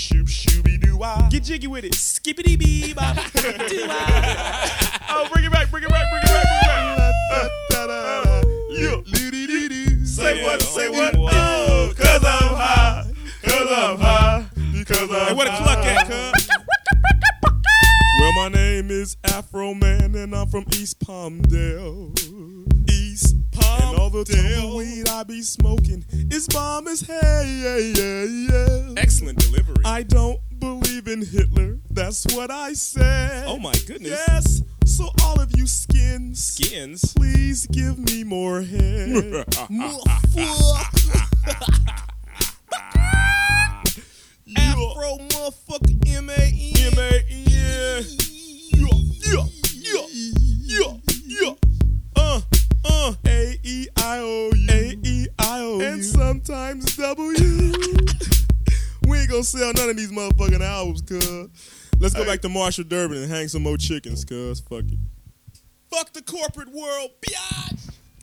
Shoop shooby doo wah. Get jiggy with it. Skippity bee bop. Oh, bring it back. Bring it back. Bring it back. Bring it back. Yeah. Say what? Say what? Oh, cause I'm high. Cause I'm high. Because I'm Hey, where the cluck at, cuz? Well, my name is Afroman, and I'm from East Palmdale. East Palmdale. And all the I be smoking is bomb as hell. Yeah, yeah, yeah. Excellent delivery. I don't believe in Hitler. That's what I said. Oh my goodness. Yes. So all of you skins, Skins. please give me more head. Afro motherfucker M A N. M A. Yeah, yeah, yeah, yeah. Uh. A E I O U. A E I O U. And sometimes W. we ain't gonna sell none of these motherfucking albums, cuz. Let's go back to Marshall Durbin and hang some more chickens, cuz. Fuck it. Fuck the corporate world, biatch.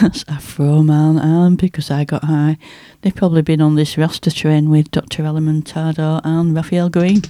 That's Afroman, and because I got high, they've probably been on this Rasta train with Dr. Alimentado and Raphael Green.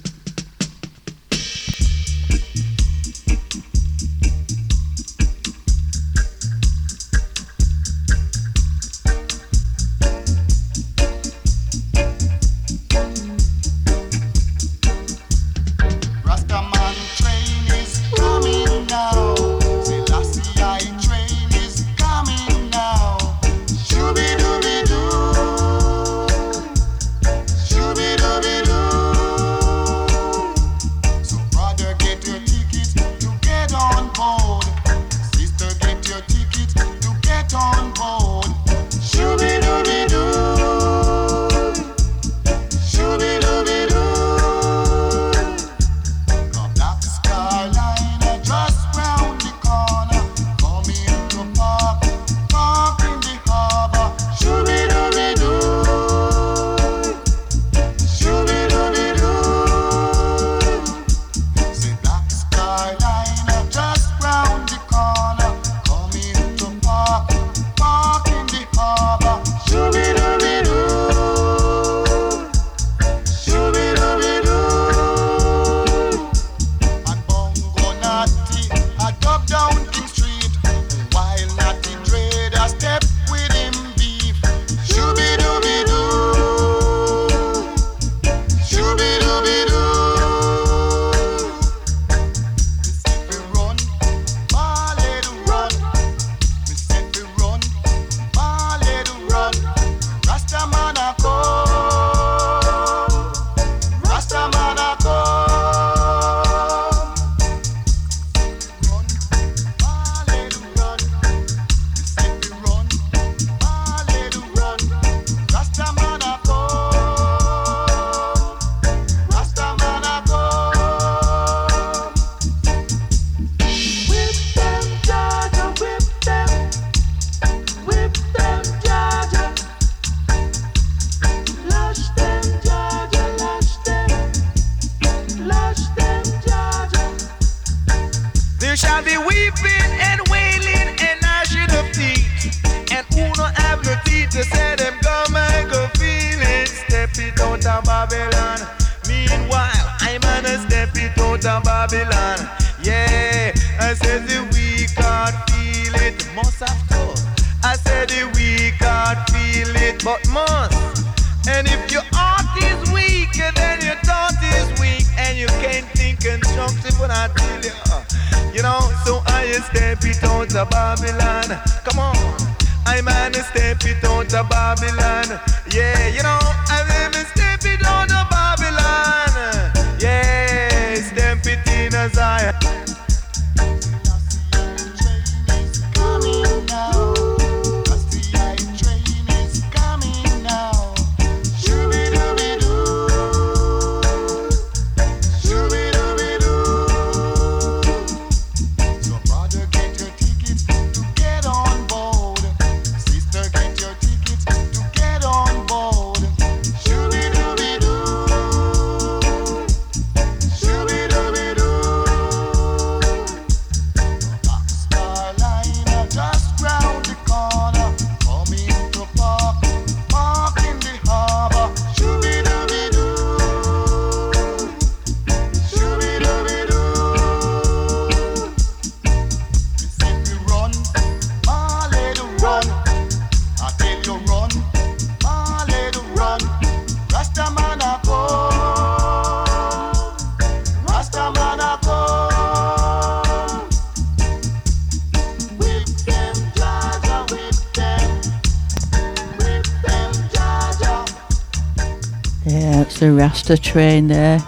monster train there.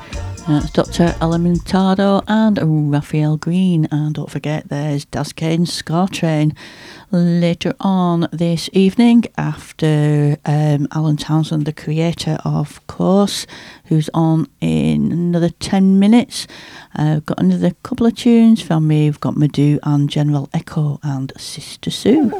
Uh, That's Dr. Alimentado and Raphael Green. And don't forget, there's Das Kane's Ska Train. Later on this evening, after um, Alan Townsend, the creator of Course, who's on in another 10 minutes, uh, I've got another couple of tunes from me. We've got Madhu and General Echo and Sister Sue.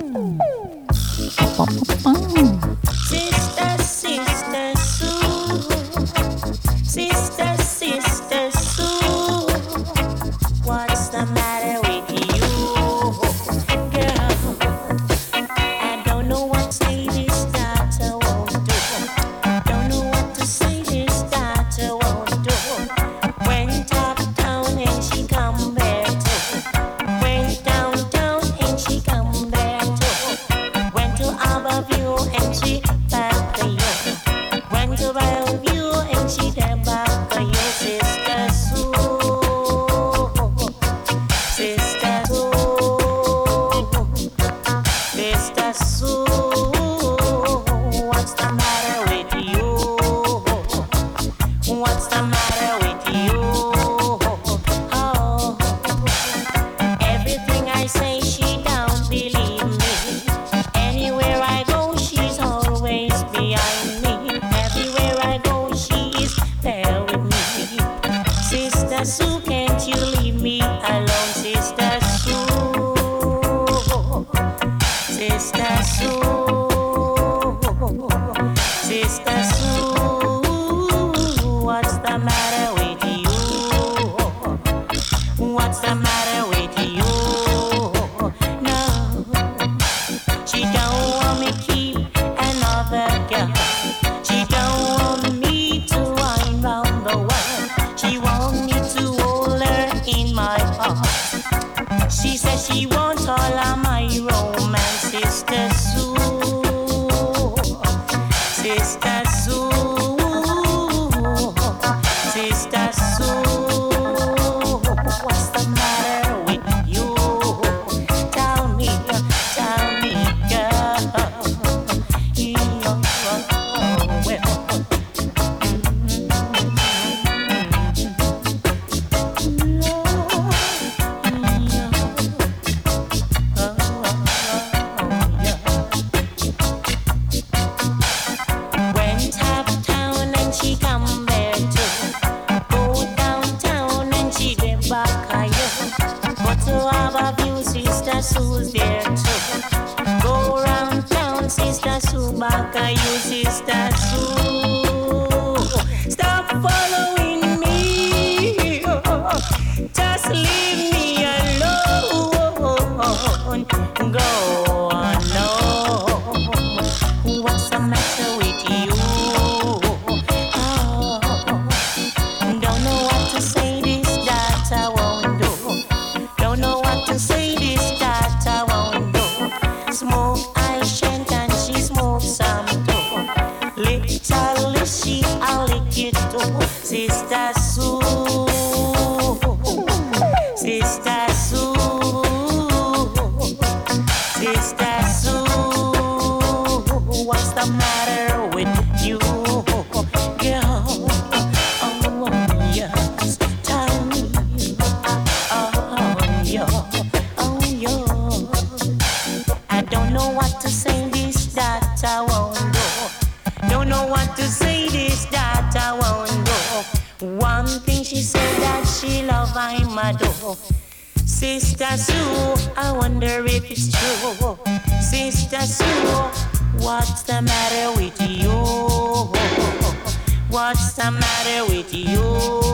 Matter with you?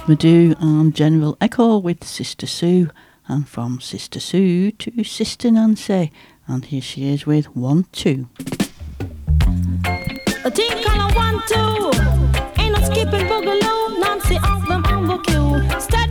Yes, Madhu and General Echo with Sister Sue, and from Sister Sue to Sister Nancy. And here she is with one, two. A team color one, two. Ain't no skipping boogaloo. Nancy off them on the queue. Steady,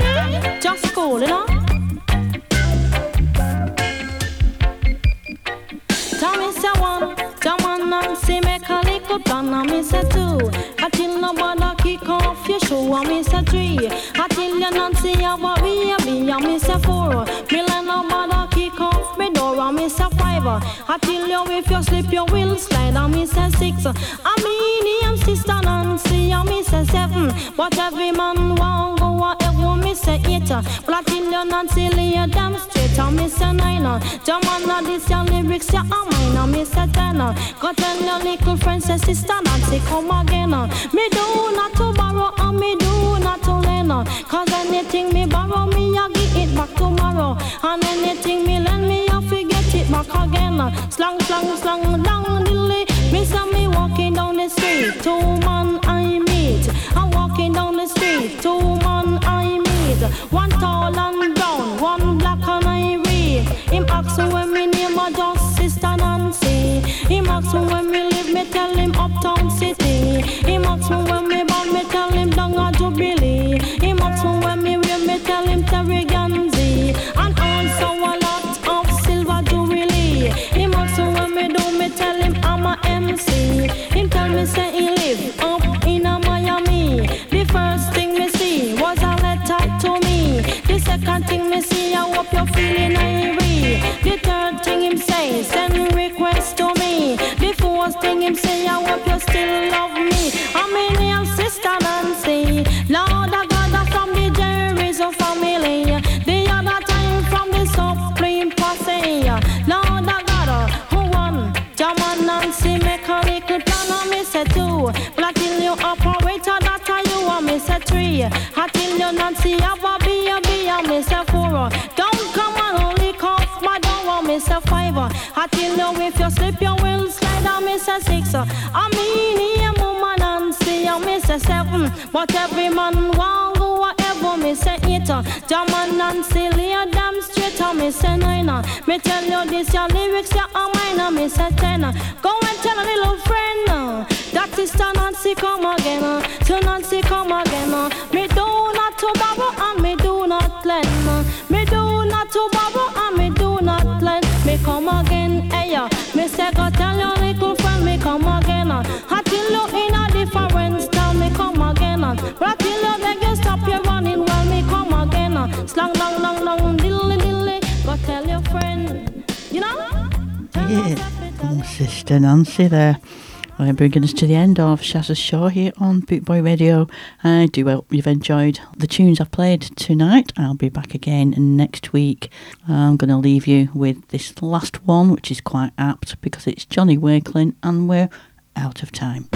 a plan. And me say two. Until nobody kick off your shoe. And me say three. Until you Nancy have a baby. And me say four. Me let nobody off me door. And me say five. Until you if you slip you will slide. Me say six. I mean him sister Nancy. Me say seven. But every man want go a. Me say eight. But until you Nancy lay you damn straight. Me say nine. Jam on this your lyrics ya a mine. Me say ten. Go tell your little friend say sister Nancy come again. Me do not to borrow and me do not to lend. Cause anything me borrow me I give it back tomorrow. And anything me lend me I forget it back again. Slang, slang, slang, down dilly. Me say me walking down the street. Two man I meet. I'm walking down the street. Two man I meet. One tall and brown, one black and I read. Him ask me when me name a just sister Nancy. Him ask me when me live, me tell him uptown city. Him ask me when me born, me tell him down a Jubilee. Second thing me see, I hope you're feeling irie. The third thing him say, send request to me. The fourth thing him say, I hope you still love me. I'm in your sister Nancy. Lord of God are from the Jerry's family. The other time from the Supreme Posse. Lord of God, uh, who won? German Nancy make a little plan on me say two. But until you operator, that I you want me say three. Until you Nancy have a five. Until you if you slip, you will slide on me say six. Uh. I mean, mama Nancy, and see on me say seven. But every man want go whatever me say eight. Uh. German Nancy lay a damn straight, and me say nine. Me tell you this, your lyrics, your mine, and me say ten. Go and tell a little friend uh, that sister Nancy come again. uh, To Nancy come again. Sister Nancy there. Well, bringing us to the end of Shazza's show here on Bootboy Radio. I do hope you've enjoyed the tunes I've played tonight. I'll be back again next week. I'm going to leave you with this last one, which is quite apt because it's Johnny Wakelin and we're out of time.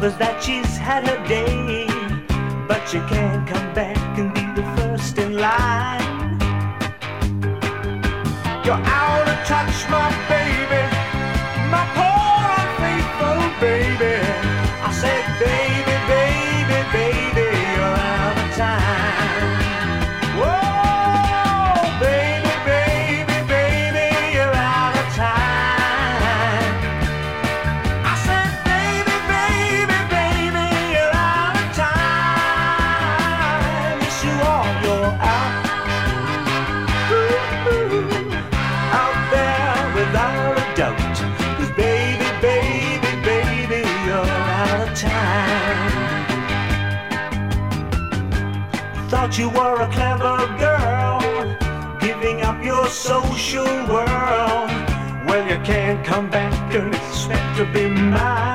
Discovers that she's had her day, but she can't come back and be the first in line. You're you were a clever girl, giving up your social world. Well, you can't come back and expect to be mine.